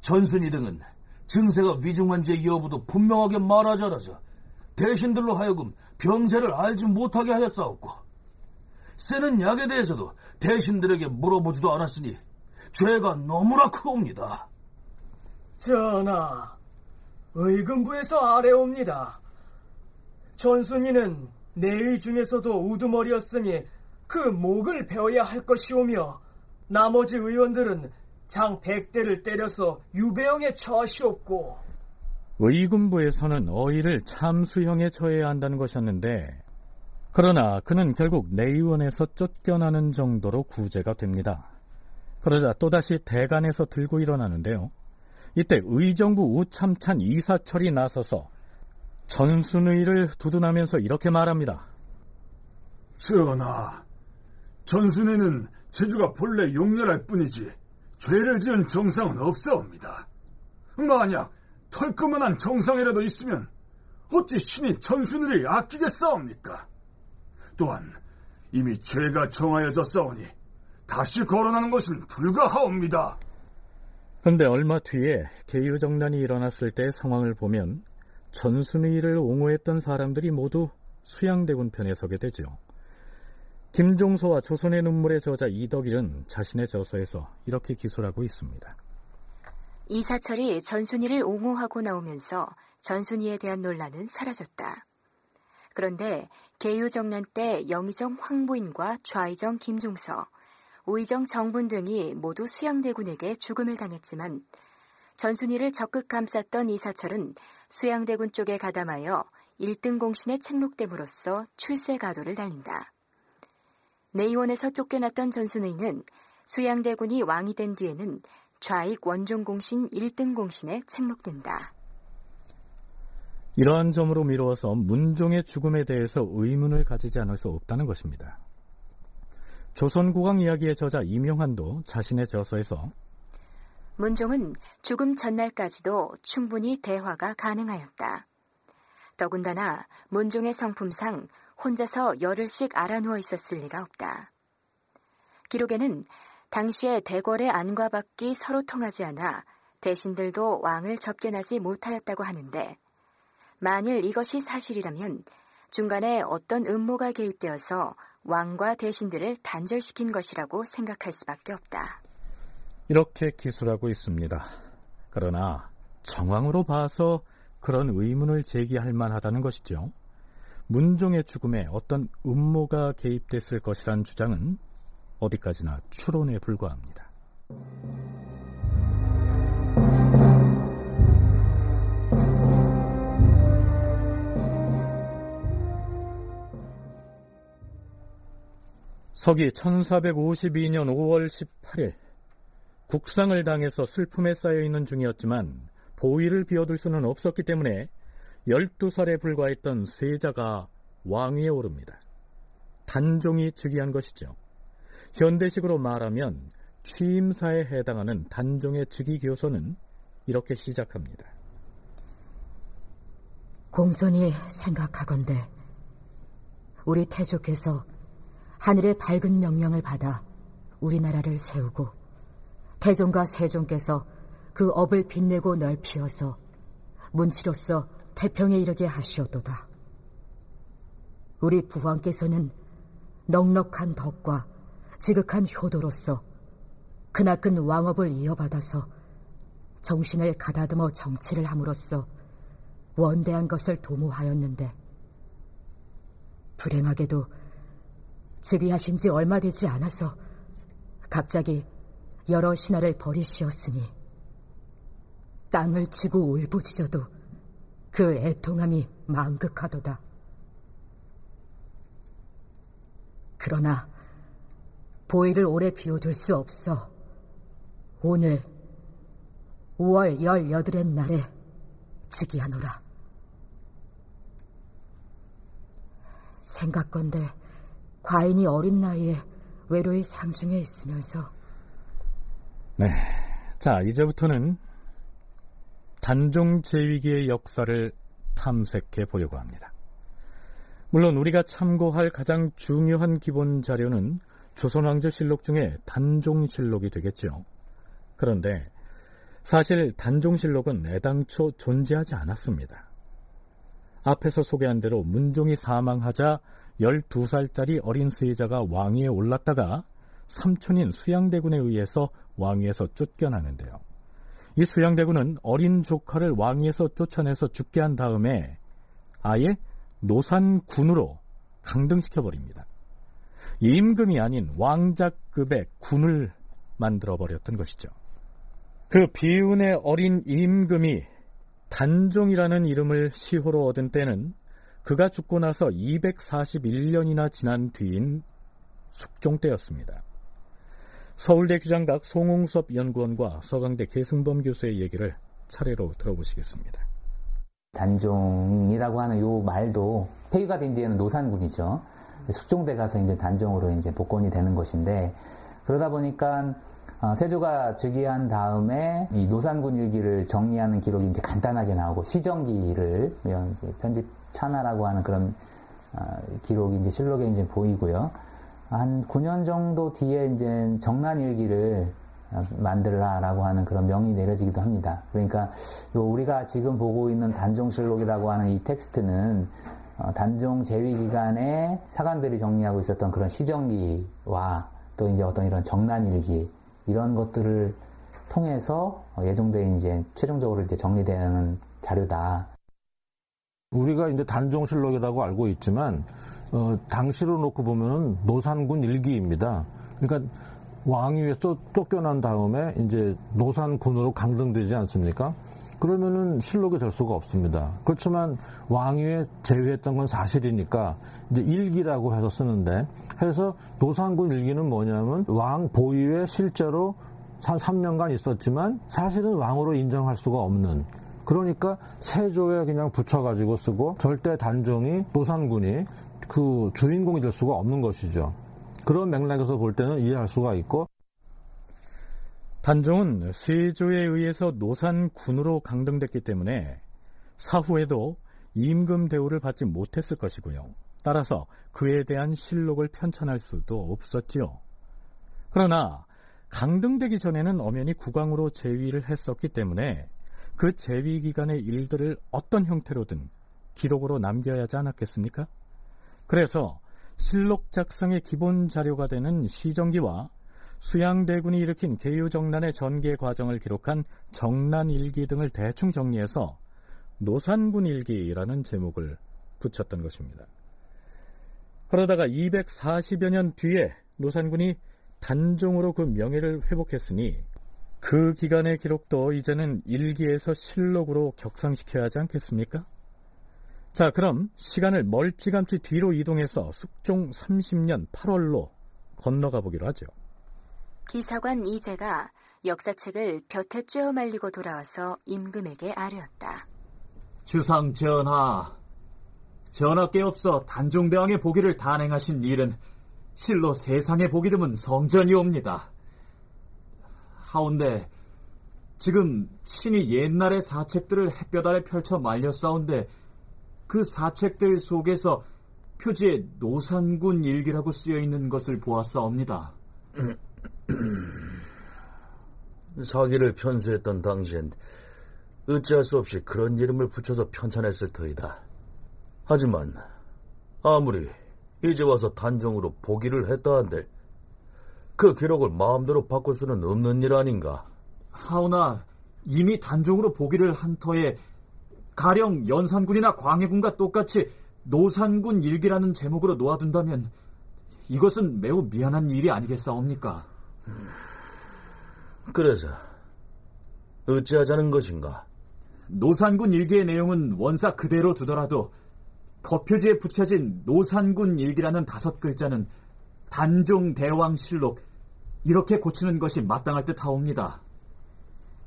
전순이 등은 증세가 위중한 제 여부도 분명하게 말하지 않아서 대신들로 하여금 병세를 알지 못하게 하였사옵고 쓰는 약에 대해서도 대신들에게 물어보지도 않았으니 죄가 너무나 크옵니다. 전하, 의금부에서 아래옵니다. 전순이는 내의 중에서도 우두머리였으니 그 목을 베어야 할 것이오며 나머지 의원들은 장 백대를 때려서 유배형에 처하시옵고 의군부에서는 어이를 참수형에 처해야 한다는 것이었는데 그러나 그는 결국 내의원에서 쫓겨나는 정도로 구제가 됩니다. 그러자 또다시 대관에서 들고 일어나는데요. 이때 의정부 우참찬 이사철이 나서서 전순의를 두둔하면서 이렇게 말합니다. 전하, 전순의는 제주가 본래 용렬할 뿐이지 죄를 지은 정상은 없사옵니다. 만약 털끄만한 정상이라도 있으면 어찌 신이 전순의를 아끼겠사옵니까? 또한 이미 죄가 정하여졌사오니 다시 거론하는 것은 불가하옵니다. 그런데 얼마 뒤에 개유정난이 일어났을 때 상황을 보면 전순의를 옹호했던 사람들이 모두 수양대군 편에 서게 되죠. 김종서와 조선의 눈물의 저자 이덕일은 자신의 저서에서 이렇게 기술하고 있습니다. 이사철이 전순이를 옹호하고 나오면서 전순이에 대한 논란은 사라졌다. 그런데 개유정난 때 영의정 황보인과 좌의정 김종서, 오의정 정분 등이 모두 수양대군에게 죽음을 당했지만 전순이를 적극 감쌌던 이사철은 수양대군 쪽에 가담하여 1등 공신에 책록됨으로써 출세 가도를 달린다. 내의원에서 쫓겨났던 전순의는 수양대군이 왕이 된 뒤에는 좌익 원종 공신 1등 공신에 책록된다. 이러한 점으로 미루어서 문종의 죽음에 대해서 의문을 가지지 않을 수 없다는 것입니다. 조선국왕 이야기의 저자 이명환도 자신의 저서에서 문종은 죽음 전날까지도 충분히 대화가 가능하였다. 더군다나 문종의 성품상 혼자서 열흘씩 알아누워 있었을 리가 없다. 기록에는 당시에 대궐의 안과 밖이 서로 통하지 않아 대신들도 왕을 접견하지 못하였다고 하는데 만일 이것이 사실이라면 중간에 어떤 음모가 개입되어서 왕과 대신들을 단절시킨 것이라고 생각할 수밖에 없다. 이렇게 기술하고 있습니다. 그러나 정황으로 봐서 그런 의문을 제기할 만하다는 것이죠. 문종의 죽음에 어떤 음모가 개입됐을 것이란 주장은 어디까지나 추론에 불과합니다. 서기 1452년 5월 18일 국상을 당해서 슬픔에 쌓여 있는 중이었지만 보위를 비워둘 수는 없었기 때문에 12살에 불과했던 세자가 왕위에 오릅니다. 단종이 즉위한 것이죠. 현대식으로 말하면 취임사에 해당하는 단종의 즉위 교서는 이렇게 시작합니다. 공손히 생각하건대 우리 태조께서 하늘의 밝은 명령을 받아 우리나라를 세우고 태종과 세종께서 그 업을 빛내고 넓히어서 문치로서 태평에 이르게 하시었도다. 우리 부왕께서는 넉넉한 덕과 지극한 효도로서 그나큰 왕업을 이어받아서 정신을 가다듬어 정치를 함으로써 원대한 것을 도모하였는데 불행하게도 즉위하신 지 얼마 되지 않아서 갑자기 여러 신하를 버리시었으니 땅을 치고 울부짖어도 그 애통함이 망극하도다. 그러나 보위를 오래 비워둘 수 없어 오늘 5월 18의 날에 즉위하노라. 생각건대 과인이 어린 나이에 외로이 상중에 있으면서 네. 자, 이제부터는 단종 제위기의 역사를 탐색해 보려고 합니다. 물론 우리가 참고할 가장 중요한 기본 자료는 조선왕조실록 중에 단종실록이 되겠죠. 그런데 사실 단종실록은 애당초 존재하지 않았습니다. 앞에서 소개한 대로 문종이 사망하자 12살짜리 어린 스이자가 왕위에 올랐다가 삼촌인 수양대군에 의해서 왕위에서 쫓겨나는데요. 이 수양대군은 어린 조카를 왕위에서 쫓아내서 죽게 한 다음에 아예 노산군으로 강등시켜 버립니다. 임금이 아닌 왕자급의 군을 만들어 버렸던 것이죠. 그 비운의 어린 임금이 단종이라는 이름을 시호로 얻은 때는 그가 죽고 나서 241년이나 지난 뒤인 숙종 때였습니다. 서울대 규장각 송홍섭 연구원과 서강대 계승범 교수의 얘기를 차례로 들어보시겠습니다. 단종이라고 하는 요 말도 폐위가 된 뒤에는 노산군이죠. 숙종대 가서 이제 단종으로 이제 복권이 되는 것인데 그러다 보니까 어, 세조가 즉위한 다음에 이 노산군 일기를 정리하는 기록이 이제 간단하게 나오고 시정기를 편집 찬하라고 하는 그런 어, 기록이 이제 실록에 이제 보이고요. 한 9년 정도 뒤에 이제 정난 일기를 만들라라고 하는 그런 명이 내려지기도 합니다. 그러니까 우리가 지금 보고 있는 단종실록이라고 하는 이 텍스트는 어, 단종 재위 기간에 사관들이 정리하고 있었던 그런 시정기와 또 이제 어떤 이런 정난 일기 이런 것들을 통해서 예종대에 이제 최종적으로 이제 정리되는 자료다. 우리가 이제 단종실록이라고 알고 있지만 어, 당시로 놓고 보면은 노산군 일기입니다. 그러니까 왕위에 쫓겨난 다음에 이제 노산군으로 강등되지 않습니까? 그러면은 실록이 될 수가 없습니다. 그렇지만 왕위에 제외했던 건 사실이니까 이제 일기라고 해서 쓰는데 해서 노산군 일기는 뭐냐면 왕 보위에 실제로 한 3년간 있었지만 사실은 왕으로 인정할 수가 없는 그러니까 세조에 그냥 붙여가지고 쓰고 절대 단종이 노산군이 그 주인공이 될 수가 없는 것이죠. 그런 맥락에서 볼 때는 이해할 수가 있고 단종은 세조에 의해서 노산군으로 강등됐기 때문에 사후에도 임금 대우를 받지 못했을 것이고요. 따라서 그에 대한 실록을 편찬할 수도 없었지요. 그러나 강등되기 전에는 엄연히 국왕으로 재위를 했었기 때문에 그 재위 기간의 일들을 어떤 형태로든 기록으로 남겨야 하지 않았겠습니까? 그래서 실록 작성의 기본 자료가 되는 시정기와 수양대군이 일으킨 개유정난의 전개 과정을 기록한 정난일기 등을 대충 정리해서 노산군 일기라는 제목을 붙였던 것입니다. 그러다가 240여 년 뒤에 노산군이 단종으로 그 명예를 회복했으니 그 기간의 기록도 이제는 일기에서 실록으로 격상시켜야 하지 않겠습니까? 자, 그럼 시간을 멀찌감치 뒤로 이동해서 숙종 30년 8월로 건너가 보기로 하죠. 기사관 이재가 역사책을 볕에 쬐어 말리고 돌아와서 임금에게 아뢰었다. 주상 전하, 전하께 없어 단종대왕의 보기를 단행하신 일은 실로 세상에 보기 드문 성전이옵니다. 하운데 지금 친히 옛날의 사책들을 햇볕 아래 펼쳐 말려 싸운데 그 사책들 속에서 표지에 노산군 일기라고 쓰여 있는 것을 보았사옵니다. (clears throat) 사기를 편수했던 당시엔 어찌할 수 없이 그런 이름을 붙여서 편찬했을 터이다. 하지만 아무리 이제 와서 단정으로 보기를 했다 한들 그 기록을 마음대로 바꿀 수는 없는 일 아닌가? 하오나 이미 단종으로 보기를 한 터에 가령 연산군이나 광해군과 똑같이 노산군 일기라는 제목으로 놓아둔다면 이것은 매우 미안한 일이 아니겠사옵니까? 그래서 어찌하자는 것인가? 노산군 일기의 내용은 원사 그대로 두더라도 겉표지에 붙여진 노산군 일기라는 다섯 글자는 단종 대왕실록 이렇게 고치는 것이 마땅할 듯 하옵니다.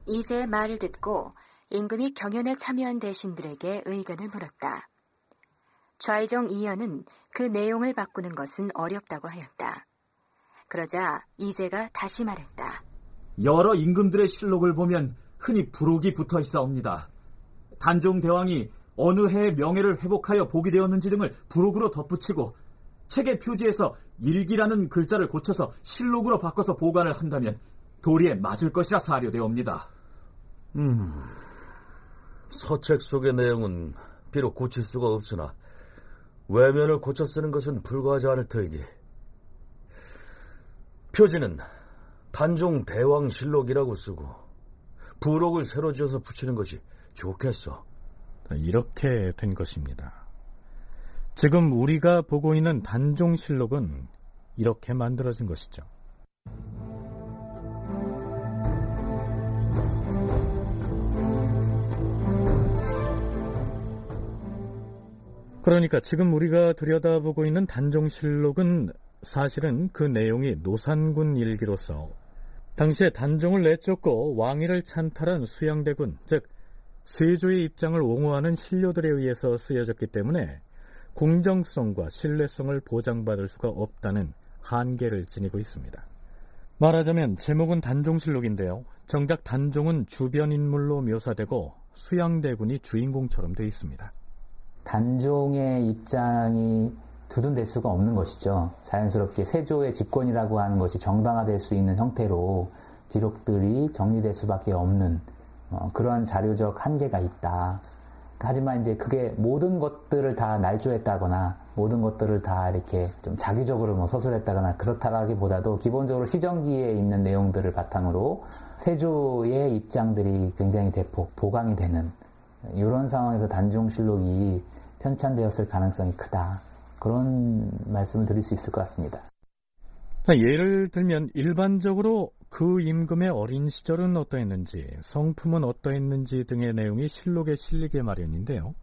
이제 말을 듣고 임금이 경연에 참여한 대신들에게 의견을 물었다. 좌의정 이연은 그 내용을 바꾸는 것은 어렵다고 하였다. 그러자 이재가 다시 말했다. 여러 임금들의 실록을 보면 흔히 부록이 붙어 있사옵니다. 단종 대왕이 어느 해의 명예를 회복하여 복이 되었는지 등을 부록으로 덧붙이고 책의 표지에서 일기라는 글자를 고쳐서 실록으로 바꿔서 보관을 한다면 도리에 맞을 것이라 사료되옵니다. 음, 서책 속의 내용은 비록 고칠 수가 없으나 외면을 고쳐 쓰는 것은 불가하지 않을 터이니 표지는 단종 대왕 실록이라고 쓰고 부록을 새로 지어서 붙이는 것이 좋겠어. 이렇게 된 것입니다. 지금 우리가 보고 있는 단종 실록은 이렇게 만들어진 것이죠. 그러니까 지금 우리가 들여다보고 있는 단종실록은 사실은 그 내용이 노산군 일기로서 당시에 단종을 내쫓고 왕위를 찬탈한 수양대군, 즉 세조의 입장을 옹호하는 신료들에 의해서 쓰여졌기 때문에 공정성과 신뢰성을 보장받을 수가 없다는 한계를 지니고 있습니다. 말하자면 제목은 단종실록인데요. 정작 단종은 주변 인물로 묘사되고 수양대군이 주인공처럼 되어 있습니다. 단종의 입장이 두둔될 수가 없는 것이죠. 자연스럽게 세조의 집권이라고 하는 것이 정당화될 수 있는 형태로 기록들이 정리될 수밖에 없는 어, 그러한 자료적 한계가 있다. 하지만 이제 그게 모든 것들을 다 날조했다거나 모든 것들을 다 이렇게 좀 자기적으로 뭐 서술했다거나 그렇다라기보다도 기본적으로 시정기에 있는 내용들을 바탕으로 세조의 입장들이 굉장히 대폭 보강이 되는 이런 상황에서 단종실록이 편찬되었을 가능성이 크다. 그런 말씀을 드릴 수 있을 것 같습니다. 예를 들면 일반적으로 그 임금의 어린 시절은 어떠했는지, 성품은 어떠했는지 등의 내용이 실록에 실리게 마련인데요.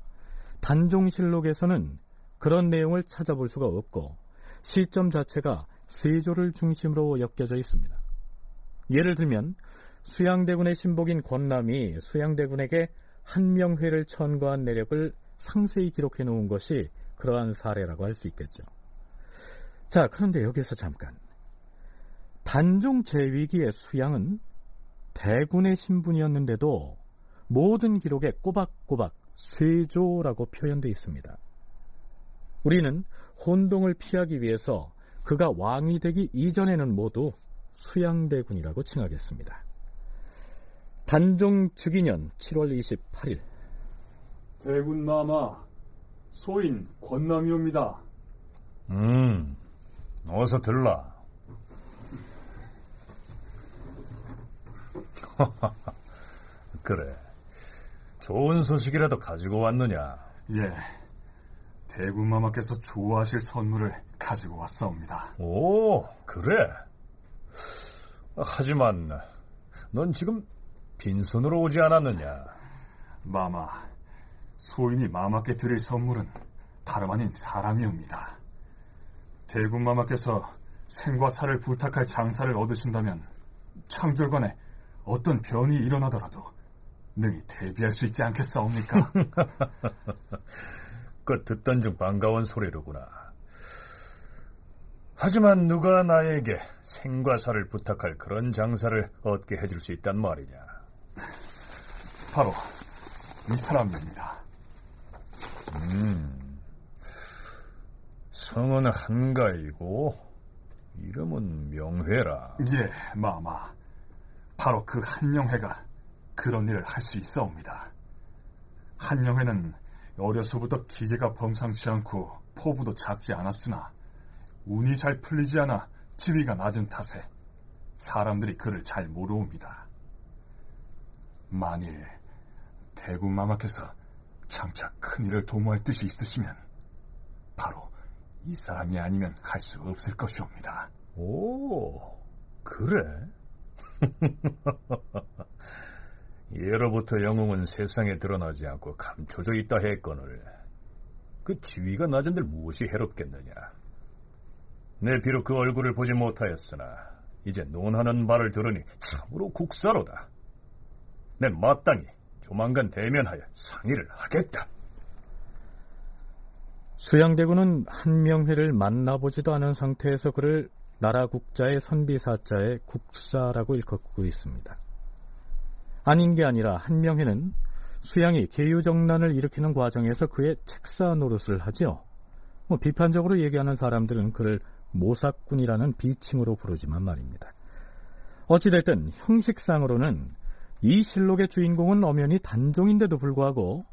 단종실록에서는 그런 내용을 찾아볼 수가 없고 시점 자체가 세조를 중심으로 엮여져 있습니다. 예를 들면 수양대군의 신복인 권남이 수양대군에게 한명회를 천거한 내력을 상세히 기록해 놓은 것이 그러한 사례라고 할 수 있겠죠. 자, 그런데 여기서 잠깐. 단종 제위기의 수양은 대군의 신분이었는데도 모든 기록에 꼬박꼬박 세조라고 표현되어 있습니다. 우리는 혼동을 피하기 위해서 그가 왕이 되기 이전에는 모두 수양대군이라고 칭하겠습니다. 단종 즉위년 7월 28일 대군 마마 소인 권남이옵니다. 음, 어서 들라. (laughs) 그래, 좋은 소식이라도 가지고 왔느냐? 예, 대군 마마께서 좋아하실 선물을 가지고 왔사옵니다. 오, 그래. 하지만 넌 지금 빈손으로 오지 않았느냐? 마마, 소인이 마마께 드릴 선물은 다름 아닌 사람이옵니다. 대군 마마께서 생과 사를 부탁할 장사를 얻으신다면 창졸관에 어떤 변이 일어나더라도 능히 대비할 수 있지 않겠사옵니까? (laughs) 그 듣던 중 반가운 소리로구나. 하지만 누가 나에게 생과 사를 부탁할 그런 장사를 얻게 해줄 수 있단 말이냐? 바로 이 사람입니다. 음, 성은 한가이고 이름은 명회라. 예, 마마. 바로 그 한명회가 그런 일을 할 수 있어옵니다. 한명회는 어려서부터 기계가 범상치 않고 포부도 작지 않았으나 운이 잘 풀리지 않아 지위가 낮은 탓에 사람들이 그를 잘 모르옵니다. 만일 대군마마께서 장차 큰일을 도모할 뜻이 있으시면 바로 이 사람이 아니면 할 수 없을 것이옵니다. 오, 그래? (laughs) 예로부터 영웅은 세상에 드러나지 않고 감춰져 있다 했거늘 그 지위가 낮은들 무엇이 해롭겠느냐 내 비록 그 얼굴을 보지 못하였으나 이제 논하는 말을 들으니 참으로 국사로다 내 마땅히 조만간 대면하여 상의를 하겠다 수양대군은 한명회를 만나보지도 않은 상태에서 그를 나라 국자의 선비사자의 국사라고 일컫고 있습니다. 아닌 게 아니라 한명회는 수양이 계유정난을 일으키는 과정에서 그의 책사 노릇을 하지요. 뭐 비판적으로 얘기하는 사람들은 그를 모사꾼이라는 비칭으로 부르지만 말입니다. 어찌됐든 형식상으로는 이 실록의 주인공은 엄연히 단종인데도 불구하고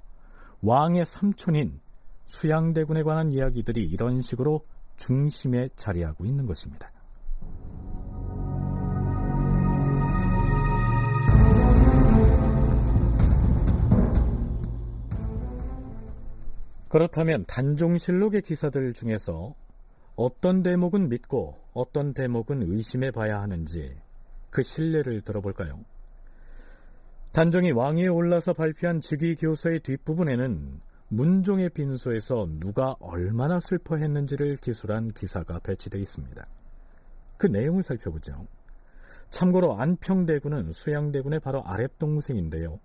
왕의 삼촌인 수양대군에 관한 이야기들이 이런 식으로 중심에 자리하고 있는 것입니다. 그렇다면 단종실록의 기사들 중에서 어떤 대목은 믿고 어떤 대목은 의심해 봐야 하는지 그 신뢰를 들어볼까요? 단종이 왕위에 올라서 발표한 즉위 교서의 뒷부분에는 문종의 빈소에서 누가 얼마나 슬퍼했는지를 기술한 기사가 배치되어 있습니다. 그 내용을 살펴보죠. 참고로 안평대군은 수양대군의 바로 아랫동생인데요.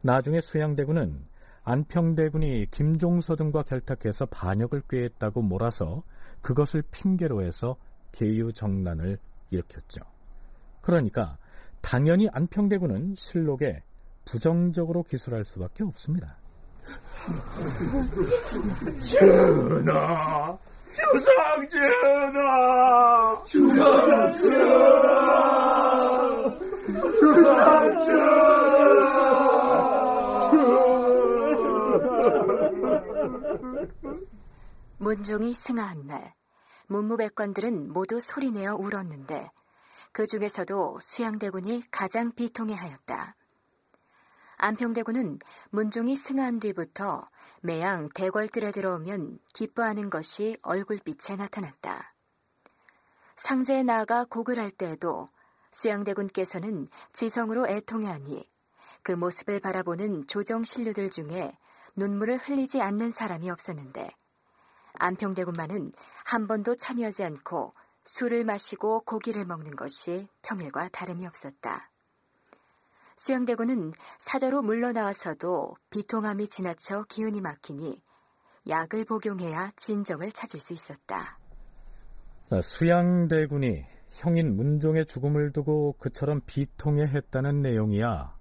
나중에 수양대군은 안평대군이 김종서 등과 결탁해서 반역을 꾀했다고 몰아서 그것을 핑계로 해서 계유정난을 일으켰죠. 그러니까 당연히 안평대군은 실록에 부정적으로 기술할 수밖에 없습니다. 전하, 주상 전하, 주상 전하, 주상 전하. 문종이 승하한 날, 문무백관들은 모두 소리내어 울었는데 그 중에서도 수양대군이 가장 비통해하였다. 안평대군은 문종이 승한 뒤부터 매양 대궐들에 들어오면 기뻐하는 것이 얼굴빛에 나타났다. 상제에 나아가 곡을 할 때에도 수양대군께서는 지성으로 애통해하니 그 모습을 바라보는 조정 신료들 중에 눈물을 흘리지 않는 사람이 없었는데 안평대군만은 한 번도 참여하지 않고 술을 마시고 고기를 먹는 것이 평일과 다름이 없었다. 수양대군은 사저로 물러나와서도 비통함이 지나쳐 기운이 막히니 약을 복용해야 진정을 찾을 수 있었다. 자, 수양대군이 형인 문종의 죽음을 두고 그처럼 비통해했다는 내용이야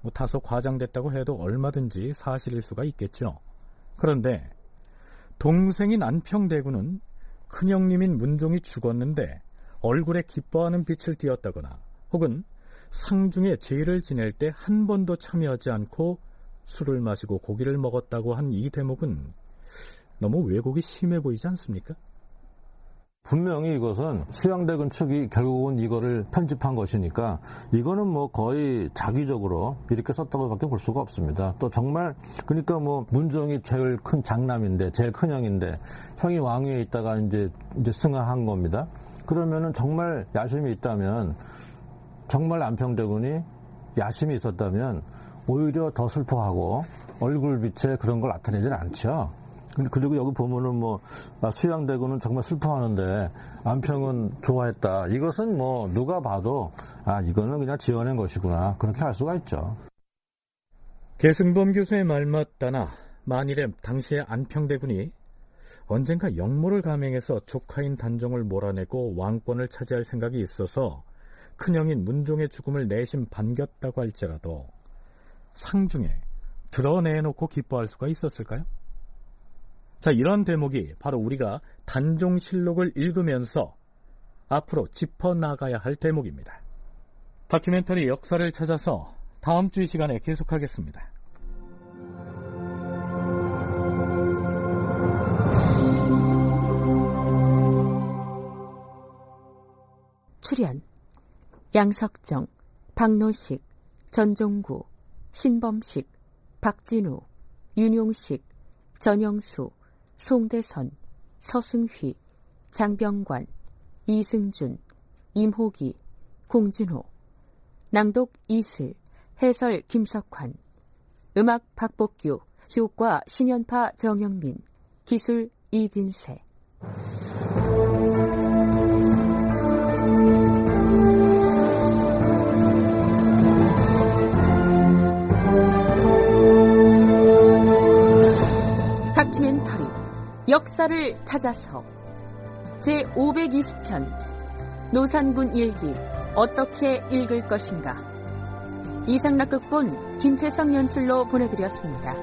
뭐 다소 과장됐다고 해도 얼마든지 사실일 수가 있겠죠. 그런데 동생인 안평대군은 큰형님인 문종이 죽었는데 얼굴에 기뻐하는 빛을 띄었다거나 혹은 상중에 제의를 지낼 때 한 번도 참여하지 않고 술을 마시고 고기를 먹었다고 한 이 대목은 너무 왜곡이 심해 보이지 않습니까? 분명히 이것은 수양대군 측이 결국은 이거를 편집한 것이니까 이거는 뭐 거의 자기적으로 이렇게 썼다고 밖에 볼 수가 없습니다. 또 정말 그러니까 뭐 문종이 제일 큰 장남인데 제일 큰 형인데 형이 왕위에 있다가 이제 이제 승하한 겁니다. 그러면은 정말 야심이 있다면 정말 안평대군이 야심이 있었다면 오히려 더 슬퍼하고 얼굴 빛에 그런 걸 나타내질 않죠. 그리고 여기 보면은 뭐 아, 수양대군은 정말 슬퍼하는데 안평은 좋아했다. 이것은 뭐 누가 봐도 아 이거는 그냥 지어낸 것이구나 그렇게 할 수가 있죠. 계승범 교수의 말 맞다나 만일에 당시에 안평대군이 언젠가 역모를 감행해서 조카인 단종을 몰아내고 왕권을 차지할 생각이 있어서 큰형인 문종의 죽음을 내심 반겼다고 할지라도 상중에 드러내놓고 기뻐할 수가 있었을까요? 자, 이런 대목이 바로 우리가 단종실록을 읽으면서 앞으로 짚어나가야 할 대목입니다. 다큐멘터리 역사를 찾아서 다음 주 이 시간에 계속하겠습니다. 출연 양석정, 박노식, 전종구, 신범식, 박진우, 윤용식, 전영수, 송대선, 서승휘, 장병관, 이승준, 임호기, 공준호, 낭독 이슬, 해설 김석환, 음악 박복규, 효과 신연파 정영민, 기술 이진세. 역사를 찾아서 제 520편 노산군 일기 어떻게 읽을 것인가 이상락 극본 김태성 연출로 보내드렸습니다.